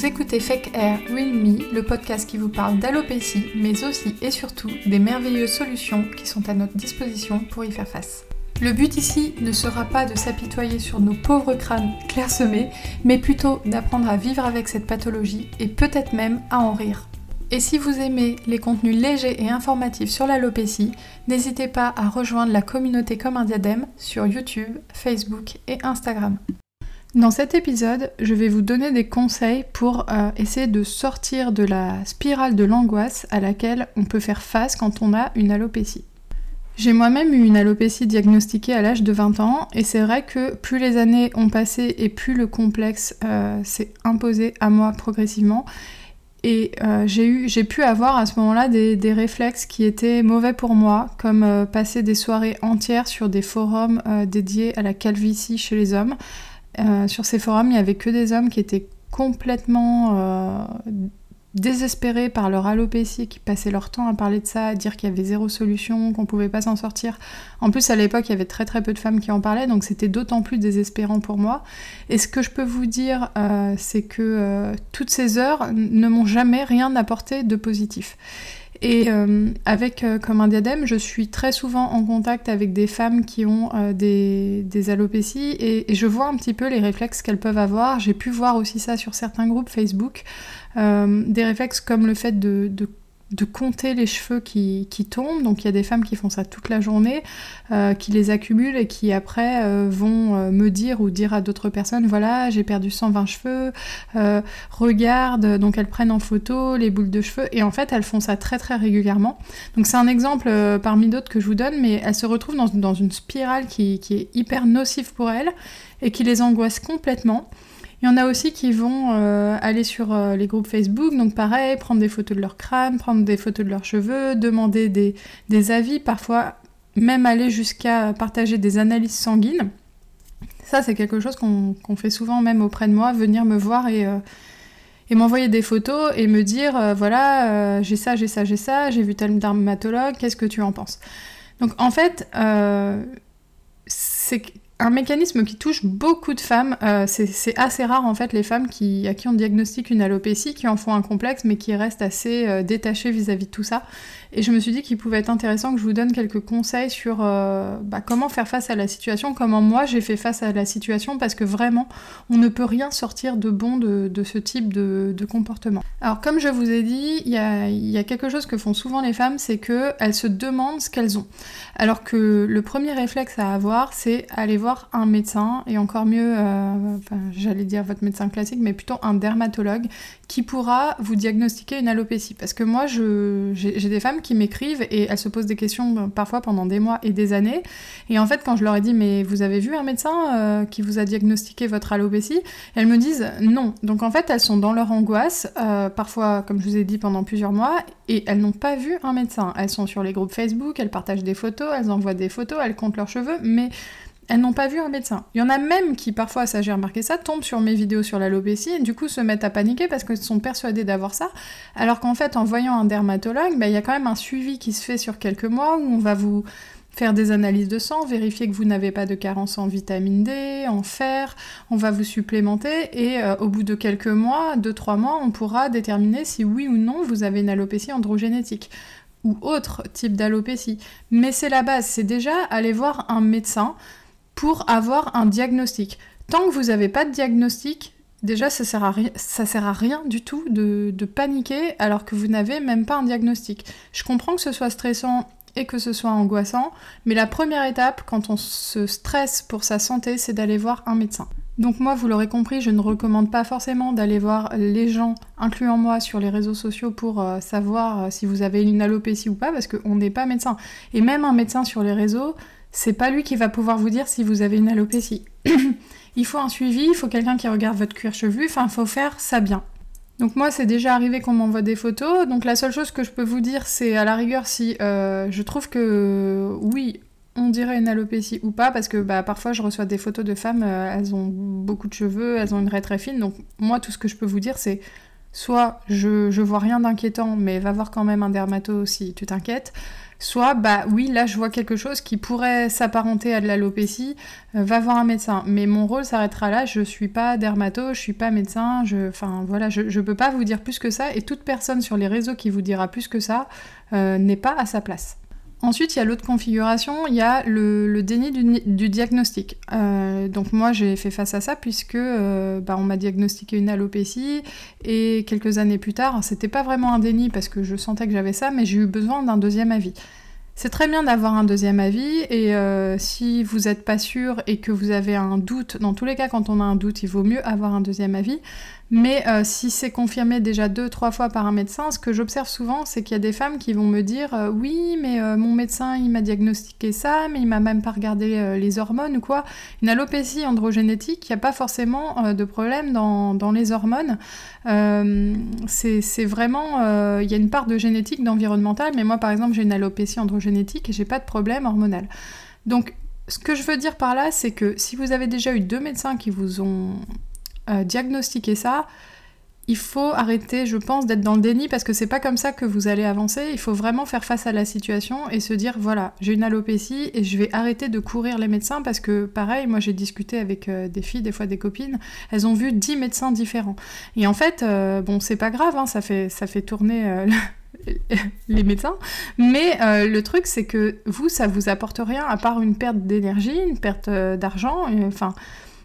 Vous écoutez Fake Air Real Me, le podcast qui vous parle d'alopécie, mais aussi et surtout des merveilleuses solutions qui sont à notre disposition pour y faire face. Le but ici ne sera pas de s'apitoyer sur nos pauvres crânes clairsemés, mais plutôt d'apprendre à vivre avec cette pathologie et peut-être même à en rire. Et si vous aimez les contenus légers et informatifs sur l'alopécie, n'hésitez pas à rejoindre la communauté comme un diadème sur YouTube, Facebook et Instagram. Dans cet épisode, je vais vous donner des conseils pour euh, essayer de sortir de la spirale de l'angoisse à laquelle on peut faire face quand on a une alopécie. J'ai moi-même eu une alopécie diagnostiquée à l'âge de 20 ans et c'est vrai que plus les années ont passé et plus le complexe euh, s'est imposé à moi progressivement. Et euh, j'ai pu avoir à ce moment-là des, réflexes qui étaient mauvais pour moi, comme passer des soirées entières sur des forums dédiés à la calvitie chez les hommes, euh, sur ces forums, il n'y avait que des hommes qui étaient complètement euh, désespérés par leur alopécie, qui passaient leur temps à parler de ça, à dire qu'il y avait zéro solution, qu'on pouvait pas s'en sortir. En plus, à l'époque, il y avait très très peu de femmes qui en parlaient, donc c'était d'autant plus désespérant pour moi. Et ce que je peux vous dire, euh, c'est que toutes ces heures ne m'ont jamais rien apporté de positif. Et euh, avec euh, Comme un diadème, je suis très souvent en contact avec des femmes qui ont euh, des, alopécies et, je vois un petit peu les réflexes qu'elles peuvent avoir. J'ai pu voir aussi ça sur certains groupes Facebook. des réflexes comme le fait de compter les cheveux qui, tombent. Donc il y a des femmes qui font ça toute la journée, euh, qui les accumulent et qui après euh, vont euh, me dire ou dire à d'autres personnes, voilà, j'ai perdu 120 cheveux, regarde, donc elles prennent en photo les boules de cheveux et en fait elles font ça très très régulièrement. Donc c'est un exemple parmi d'autres que je vous donne, mais elles se retrouvent dans, une spirale qui, qui est hyper nocive pour elles et qui les angoisse complètement. Il y en a aussi qui vont euh, aller sur euh, les groupes Facebook, donc pareil, prendre des photos de leur crâne, prendre des photos de leurs cheveux, demander des, avis, parfois même aller jusqu'à partager des analyses sanguines. Ça, c'est quelque chose qu'on fait souvent même auprès de moi, venir me voir et, euh, et m'envoyer des photos et me dire, voilà, j'ai ça, j'ai ça, j'ai ça, j'ai vu tel dermatologue, qu'est-ce que tu en penses? Donc en fait, c'est un mécanisme qui touche beaucoup de femmes. Euh, c'est assez rare en fait les femmes qui, à qui on diagnostique une alopécie, qui en font un complexe, mais qui restent assez euh, détachées vis-à-vis de tout ça. Et je me suis dit qu'il pouvait être intéressant que je vous donne quelques conseils sur euh, bah, comment faire face à la situation, comment moi j'ai fait face à la situation, parce que vraiment, on ne peut rien sortir de bon de, ce type de, comportement. Alors comme je vous ai dit, il y a, quelque chose que font souvent les femmes, c'est qu'elles se demandent ce qu'elles ont. Alors que le premier réflexe à avoir, c'est aller voir un médecin, et encore mieux, euh, j'allais dire votre médecin classique, mais plutôt un dermatologue, qui pourra vous diagnostiquer une alopécie. Parce que moi, j'ai des femmes qui m'écrivent et elles se posent des questions euh, parfois pendant des mois et des années. Et en fait, quand je leur ai dit, mais vous avez vu un médecin euh, qui vous a diagnostiqué votre alopécie? Elles me disent non. Donc en fait, elles sont dans leur angoisse, parfois, comme je vous ai dit, pendant plusieurs mois, et elles n'ont pas vu un médecin. Elles sont sur les groupes Facebook, elles partagent des photos, elles envoient des photos, elles comptent leurs cheveux, mais elles n'ont pas vu un médecin. Il y en a même qui, parfois, ça j'ai remarqué ça, tombent sur mes vidéos sur l'alopécie et du coup se mettent à paniquer parce qu'elles sont persuadées d'avoir ça, alors qu'en fait, en voyant un dermatologue, bah, il y a quand même un suivi qui se fait sur quelques mois où on va vous faire des analyses de sang, vérifier que vous n'avez pas de carence en vitamine D, en fer, on va vous supplémenter et euh, au bout de quelques mois, 2-3 mois, on pourra déterminer si oui ou non vous avez une alopécie androgénétique ou autre type d'alopécie. Mais c'est la base, c'est déjà aller voir un médecin pour avoir un diagnostic. Tant que vous n'avez pas de diagnostic, déjà ça sert à ça sert à rien du tout de, paniquer alors que vous n'avez même pas un diagnostic. Je comprends que ce soit stressant et que ce soit angoissant, mais la première étape quand on se stresse pour sa santé, c'est d'aller voir un médecin. Donc moi, vous l'aurez compris, je ne recommande pas forcément d'aller voir les gens, incluant moi, sur les réseaux sociaux pour euh, savoir euh, si vous avez une alopécie ou pas, parce qu'on n'est pas médecin. Et même un médecin sur les réseaux, c'est pas lui qui va pouvoir vous dire si vous avez une alopécie. il faut un suivi, il faut quelqu'un qui regarde votre cuir chevelu, enfin, il faut faire ça bien. Donc moi, c'est déjà arrivé qu'on m'envoie des photos, donc la seule chose que je peux vous dire, c'est à la rigueur si euh, je trouve que oui, on dirait une alopécie ou pas, parce que bah, parfois je reçois des photos de femmes, euh, elles ont beaucoup de cheveux, elles ont une raie très fine, donc moi tout ce que je peux vous dire c'est soit je, vois rien d'inquiétant, mais va voir quand même un dermato si tu t'inquiètes, soit bah oui, là je vois quelque chose qui pourrait s'apparenter à de l'alopécie, euh, va voir un médecin. Mais mon rôle s'arrêtera là, je suis pas dermato, je suis pas médecin, je, enfin voilà, je, je peux pas vous dire plus que ça, et toute personne sur les réseaux qui vous dira plus que ça euh, n'est pas à sa place. Ensuite, il y a l'autre configuration, il y a le, déni du, diagnostic. Euh, donc moi, j'ai fait face à ça puisque euh, bah, on m'a diagnostiqué une alopécie et quelques années plus tard, c'était pas vraiment un déni parce que je sentais que j'avais ça, mais j'ai eu besoin d'un deuxième avis. C'est très bien d'avoir un deuxième avis et euh, si vous n'êtes pas sûr et que vous avez un doute, dans tous les cas quand on a un doute, il vaut mieux avoir un deuxième avis. Mais euh, si c'est confirmé déjà deux, trois fois par un médecin, ce que j'observe souvent, c'est qu'il y a des femmes qui vont me dire euh, oui, mais mon médecin il m'a diagnostiqué ça, mais il m'a même pas regardé les hormones ou quoi. Une alopécie androgénétique, il n'y a pas forcément de problème dans, dans les hormones. c'est vraiment, il y a une part de génétique, d'environnemental, mais moi par exemple j'ai une alopécie androgénétique et j'ai pas de problème hormonal. Donc ce que je veux dire par là, c'est que si vous avez déjà eu deux médecins qui vous ont euh, diagnostiquer ça, il faut arrêter, je pense, d'être dans le déni parce que c'est pas comme ça que vous allez avancer. Il faut vraiment faire face à la situation et se dire voilà, j'ai une alopécie et je vais arrêter de courir les médecins parce que, pareil, moi j'ai discuté avec euh, des filles, des fois des copines, elles ont vu 10 médecins différents. Et en fait, euh, bon, c'est pas grave, hein, ça, fait, ça fait tourner. les médecins. Mais le truc, c'est que vous, ça vous apporte rien à part une perte d'énergie, une perte d'argent. Enfin,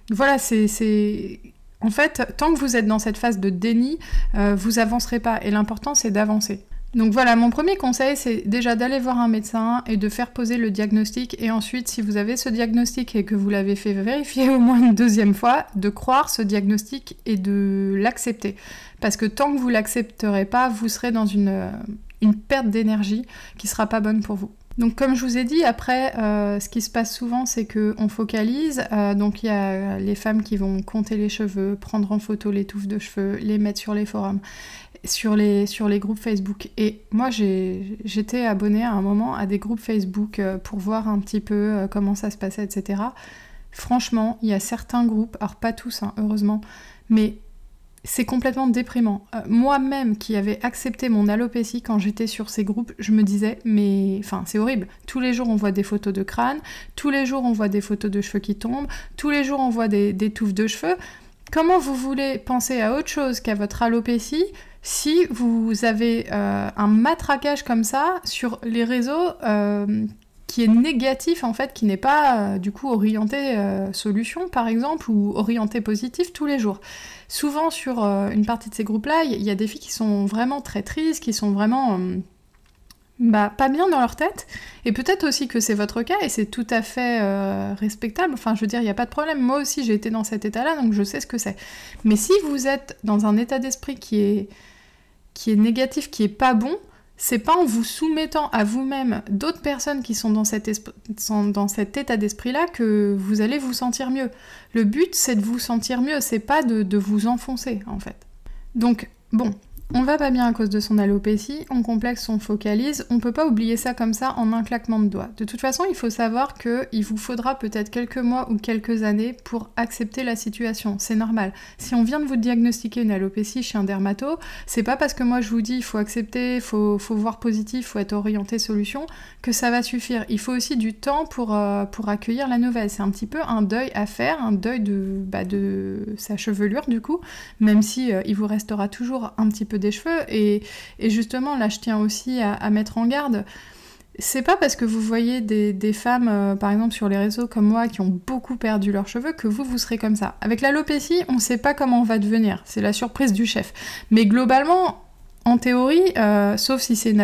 voilà, c'est en fait, tant que vous êtes dans cette phase de déni, euh, vous avancerez pas. Et l'important, c'est d'avancer. Donc voilà, mon premier conseil, c'est déjà d'aller voir un médecin et de faire poser le diagnostic. Et ensuite, si vous avez ce diagnostic et que vous l'avez fait vérifier au moins une deuxième fois, de croire ce diagnostic et de l'accepter. Parce que tant que vous l'accepterez pas, vous serez dans une, euh, perte d'énergie qui sera pas bonne pour vous. Donc comme je vous ai dit, après, euh, ce qui se passe souvent, c'est qu'on focalise. Euh, donc il y a les femmes qui vont compter les cheveux, prendre en photo les touffes de cheveux, les mettre sur les forums, sur les, groupes Facebook. Et moi, j'étais abonnée à un moment à des groupes Facebook euh, pour voir un petit peu comment ça se passait, etc. Franchement, il y a certains groupes, alors pas tous, hein, heureusement, mais c'est complètement déprimant. Euh, moi-même qui avais accepté mon alopécie quand j'étais sur ces groupes, je me disais, mais enfin, c'est horrible. Tous les jours, on voit des photos de crâne, tous les jours, on voit des photos de cheveux qui tombent, tous les jours, on voit des, touffes de cheveux. Comment vous voulez penser à autre chose qu'à votre alopécie si vous avez euh, un matraquage comme ça sur les réseaux euh, qui est négatif en fait, qui n'est pas du coup orienté solution par exemple ou orienté positif tous les jours souvent sur euh, une partie de ces groupes-là, il y, a des filles qui sont vraiment très tristes, qui sont vraiment euh, bah, pas bien dans leur tête. Et peut-être aussi que c'est votre cas et c'est tout à fait euh, respectable. Enfin, je veux dire, il n'y a pas de problème. Moi aussi, j'ai été dans cet état-là, donc je sais ce que c'est. Mais si vous êtes dans un état d'esprit qui est, qui est négatif, qui est pas bon, c'est pas en vous soumettant à vous-même d'autres personnes qui sont dans, cet état d'esprit-là que vous allez vous sentir mieux. Le but, c'est de vous sentir mieux, c'est pas de, de vous enfoncer, en fait. Donc, bon, on va pas bien à cause de son alopécie, on complexe, on focalise, on peut pas oublier ça comme ça en un claquement de doigts. De toute façon, il faut savoir que il vous faudra peut-être quelques mois ou quelques années pour accepter la situation, c'est normal. Si on vient de vous diagnostiquer une alopécie chez un dermato, c'est pas parce que moi je vous dis il faut accepter, il faut, voir positif, faut être orienté solution, que ça va suffire. Il faut aussi du temps pour, euh, pour accueillir la nouvelle. C'est un petit peu un deuil à faire, un deuil de, bah, de sa chevelure du coup, même si euh, il vous restera toujours un petit peu cheveux. Et, justement, là, je tiens aussi à, mettre en garde. C'est pas parce que vous voyez des, femmes, euh, par exemple sur les réseaux comme moi, qui ont beaucoup perdu leurs cheveux, que vous, vous serez comme ça. Avec l'alopécie, on sait pas comment on va devenir. C'est la surprise du chef. Mais globalement, en théorie, euh, sauf si c'est une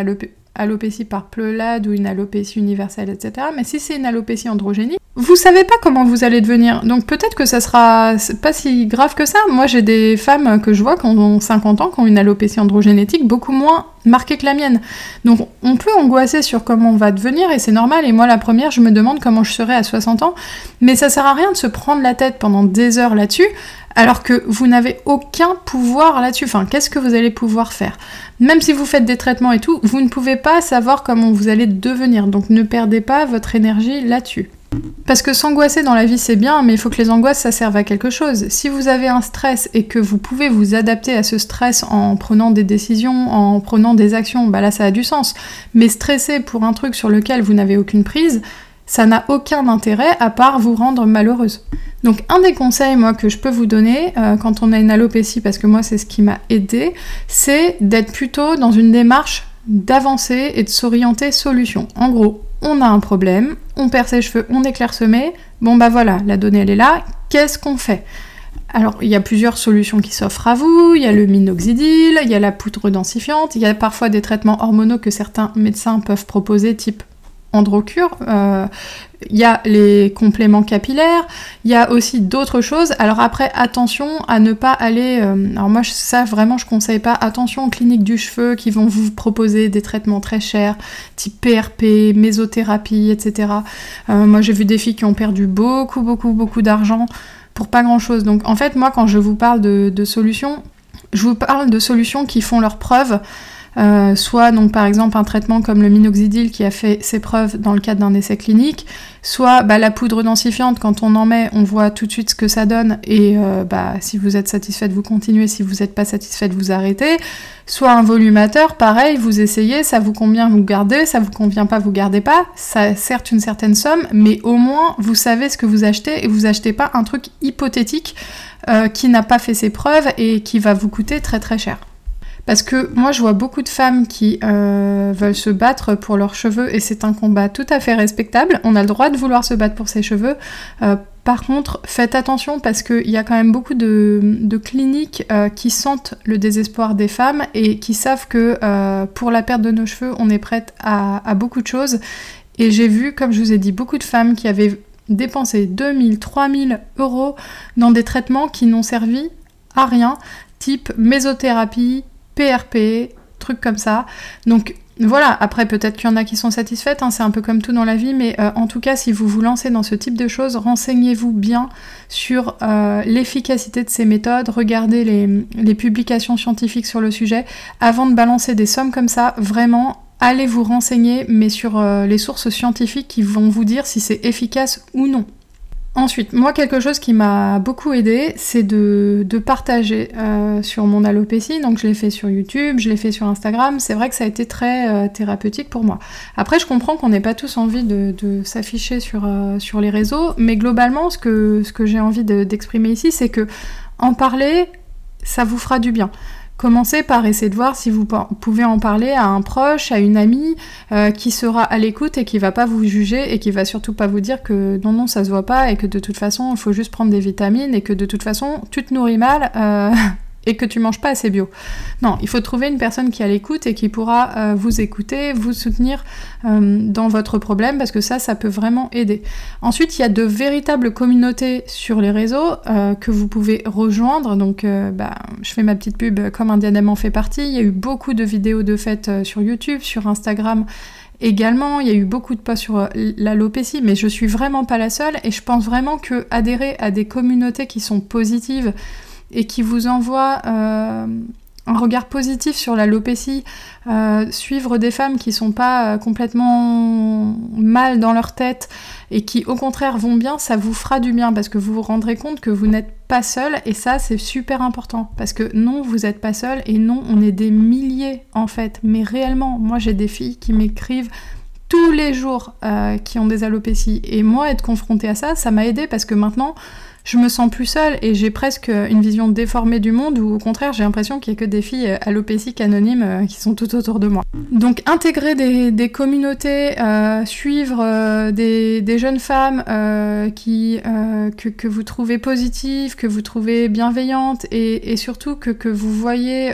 alopécie par pleulade ou une alopécie universelle, etc. Mais si c'est une alopécie androgénique, vous savez pas comment vous allez devenir. Donc peut-être que ça sera pas si grave que ça. Moi, j'ai des femmes que je vois qui ont 50 ans, qui ont une alopécie androgénétique beaucoup moins marquée que la mienne. Donc on peut angoisser sur comment on va devenir et c'est normal. Et moi, la première, je me demande comment je serai à 60 ans. Mais ça sert à rien de se prendre la tête pendant des heures là-dessus alors que vous n'avez aucun pouvoir là-dessus. Enfin, qu'est-ce que vous allez pouvoir faire? Même si vous faites des traitements et tout, vous ne pouvez pas savoir comment vous allez devenir. Donc ne perdez pas votre énergie là-dessus. Parce que s'angoisser dans la vie c'est bien, mais il faut que les angoisses ça serve à quelque chose. Si vous avez un stress et que vous pouvez vous adapter à ce stress en prenant des décisions, en prenant des actions, bah là ça a du sens. Mais stresser pour un truc sur lequel vous n'avez aucune prise, ça n'a aucun intérêt à part vous rendre malheureuse. Donc un des conseils moi que je peux vous donner euh, quand on a une alopécie, parce que moi c'est ce qui m'a aidé, c'est d'être plutôt dans une démarche d'avancer et de s'orienter solution. En gros, on a un problème, on perd ses cheveux, on est clairsemé, bon bah voilà, la donnée elle est là, qu'est-ce qu'on fait? Alors, il y a plusieurs solutions qui s'offrent à vous. Il y a le minoxidil, il y a la poudre densifiante, il y a parfois des traitements hormonaux que certains médecins peuvent proposer, type Androcure, euh, il y a les compléments capillaires, il y a aussi d'autres choses. Alors après, attention à ne pas aller. Euh, alors moi, ça vraiment, je conseille pas. Attention aux cliniques du cheveu qui vont vous proposer des traitements très chers, type PRP, mésothérapie, etc. Euh, moi, j'ai vu des filles qui ont perdu beaucoup, beaucoup, beaucoup d'argent pour pas grand chose. Donc en fait, moi, quand je vous parle de, de solutions, je vous parle de solutions qui font leurs preuves. Euh, soit donc par exemple un traitement comme le minoxidil qui a fait ses preuves dans le cadre d'un essai clinique, soit bah, la poudre densifiante quand on en met, on voit tout de suite ce que ça donne et euh, bah, si vous êtes satisfaite vous continuez, si vous n'êtes pas satisfaite vous arrêtez, soit un volumateur, pareil, vous essayez, ça vous convient vous gardez, ça vous convient pas vous gardez pas, ça certes une certaine somme, mais au moins vous savez ce que vous achetez et vous achetez pas un truc hypothétique euh, qui n'a pas fait ses preuves et qui va vous coûter très très cher. Parce que moi, je vois beaucoup de femmes qui euh, veulent se battre pour leurs cheveux et c'est un combat tout à fait respectable. On a le droit de vouloir se battre pour ses cheveux. Euh, par contre, faites attention parce qu'il y a quand même beaucoup de, cliniques euh, qui sentent le désespoir des femmes et qui savent que pour la perte de nos cheveux, on est prête à, à beaucoup de choses. Et j'ai vu, comme je vous ai dit, beaucoup de femmes qui avaient dépensé 2000, 3000 euros dans des traitements qui n'ont servi à rien, type mésothérapie, PRP, trucs comme ça. Donc voilà, après peut-être qu'il y en a qui sont satisfaites, hein, c'est un peu comme tout dans la vie, mais euh, en tout cas si vous vous lancez dans ce type de choses, renseignez-vous bien sur euh, l'efficacité de ces méthodes, regardez les, publications scientifiques sur le sujet, avant de balancer des sommes comme ça, vraiment allez vous renseigner, mais sur euh, les sources scientifiques qui vont vous dire si c'est efficace ou non. Ensuite, moi, quelque chose qui m'a beaucoup aidé, c'est de, partager euh, sur mon alopécie. Donc, je l'ai fait sur YouTube, je l'ai fait sur Instagram. C'est vrai que ça a été très euh, thérapeutique pour moi. Après, je comprends qu'on n'ait pas tous envie de, s'afficher sur, euh, sur les réseaux, mais globalement, ce que, ce que j'ai envie d'exprimer ici, c'est que en parler, ça vous fera du bien. Commencez par essayer de voir si vous pouvez en parler à un proche, à une amie euh, qui sera à l'écoute et qui va pas vous juger et qui va surtout pas vous dire que non non ça se voit pas et que de toute façon il faut juste prendre des vitamines et que de toute façon tu te nourris mal. Euh, et que tu manges pas assez bio. Non, il faut trouver une personne qui a l'écoute et qui pourra euh, vous écouter, vous soutenir euh, dans votre problème parce que ça, ça peut vraiment aider. Ensuite, il y a de véritables communautés sur les réseaux euh, que vous pouvez rejoindre. Donc, bah, je fais ma petite pub comme un diadème en fait partie. Il y a eu beaucoup de vidéos de fêtes sur YouTube, sur Instagram également. Il y a eu beaucoup de posts sur l'alopécie, mais je suis vraiment pas la seule et je pense vraiment que adhérer à des communautés qui sont positives, et qui vous envoie euh, un regard positif sur l'alopécie, euh, suivre des femmes qui sont pas euh, complètement mal dans leur tête et qui au contraire vont bien, ça vous fera du bien parce que vous vous rendrez compte que vous n'êtes pas seul et ça c'est super important parce que non vous n'êtes pas seul et non on est des milliers en fait. Mais réellement moi j'ai des filles qui m'écrivent tous les jours qui ont des alopécies et moi être confrontée à ça ça m'a aidé parce que maintenant je me sens plus seule et j'ai presque une vision déformée du monde ou au contraire j'ai l'impression qu'il n'y a que des filles alopéciques anonymes euh, qui sont tout autour de moi. Donc intégrer des, communautés, euh, suivre euh, des, jeunes femmes que, vous trouvez positives, que vous trouvez bienveillantes et, surtout que, vous voyez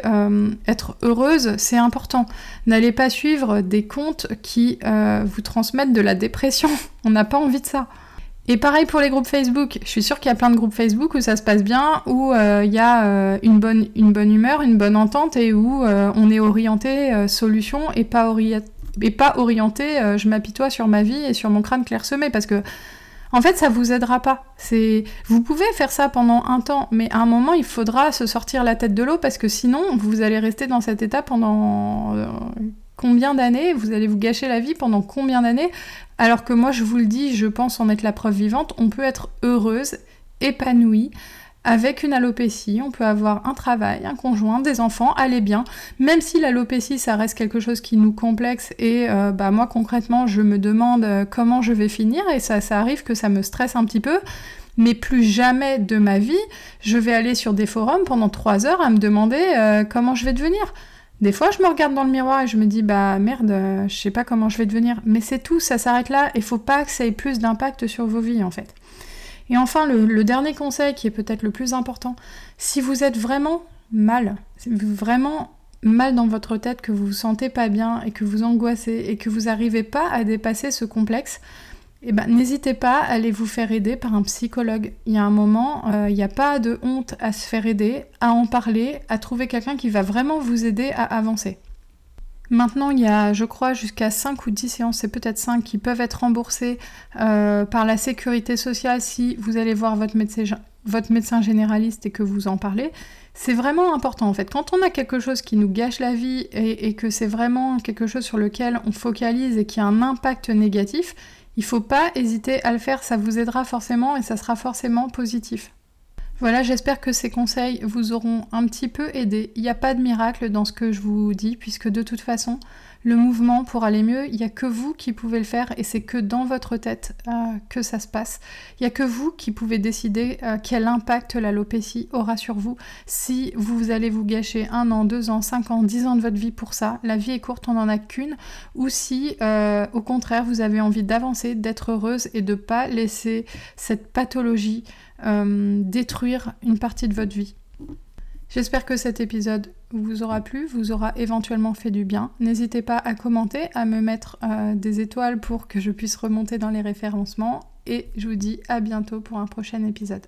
être heureuses, c'est important. N'allez pas suivre des comptes qui vous transmettent de la dépression. On n'a pas envie de ça. Et pareil pour les groupes Facebook. Je suis sûre qu'il y a plein de groupes Facebook où ça se passe bien, où euh, il y a euh, une, bonne, humeur, une bonne entente et où euh, on est orienté solution et pas, orienté je m'apitoie sur ma vie et sur mon crâne clairsemé parce que en fait ça vous aidera pas. Vous pouvez faire ça pendant un temps, mais à un moment il faudra se sortir la tête de l'eau parce que sinon vous allez rester dans cet état pendant combien d'années? Vous allez vous gâcher la vie pendant combien d'années? Alors que moi, je vous le dis, je pense en être la preuve vivante, on peut être heureuse, épanouie, avec une alopécie, on peut avoir un travail, un conjoint, des enfants, aller bien, même si l'alopécie ça reste quelque chose qui nous complexe et euh, bah moi concrètement je me demande euh, comment je vais finir et ça, ça arrive que ça me stresse un petit peu, mais plus jamais de ma vie je vais aller sur des forums pendant trois heures à me demander euh, comment je vais devenir. Des fois, je me regarde dans le miroir et je me dis, bah merde, je sais pas comment je vais devenir. Mais c'est tout, ça s'arrête là. Il faut pas que ça ait plus d'impact sur vos vies, en fait. Et enfin, le, dernier conseil qui est peut-être le plus important, si vous êtes vraiment mal, vraiment mal dans votre tête, que vous vous sentez pas bien et que vous angoissez et que vous n'arrivez pas à dépasser ce complexe, eh ben, n'hésitez pas à aller vous faire aider par un psychologue. Il y a un moment, euh, il n'y a pas de honte à se faire aider, à en parler, à trouver quelqu'un qui va vraiment vous aider à avancer. Maintenant, il y a, je crois, jusqu'à 5 ou 10 séances, c'est peut-être 5, qui peuvent être remboursées euh, par la sécurité sociale si vous allez voir votre médecin, généraliste et que vous en parlez. C'est vraiment important en fait. Quand on a quelque chose qui nous gâche la vie et que c'est vraiment quelque chose sur lequel on focalise et qui a un impact négatif, il ne faut pas hésiter à le faire, ça vous aidera forcément et ça sera forcément positif. Voilà, j'espère que ces conseils vous auront un petit peu aidé. Il n'y a pas de miracle dans ce que je vous dis, puisque de toute façon, le mouvement pour aller mieux, il n'y a que vous qui pouvez le faire et c'est que dans votre tête euh, que ça se passe. Il n'y a que vous qui pouvez décider euh, quel impact l'alopécie aura sur vous. Si vous allez vous gâcher un an, deux ans, cinq ans, dix ans de votre vie pour ça, la vie est courte, on n'en a qu'une. Ou si euh, au contraire vous avez envie d'avancer, d'être heureuse et de ne pas laisser cette pathologie détruire une partie de votre vie. J'espère que cet épisode vous aura plu, vous aura éventuellement fait du bien. N'hésitez pas à commenter, à me mettre euh, des étoiles pour que je puisse remonter dans les référencements. Et je vous dis à bientôt pour un prochain épisode.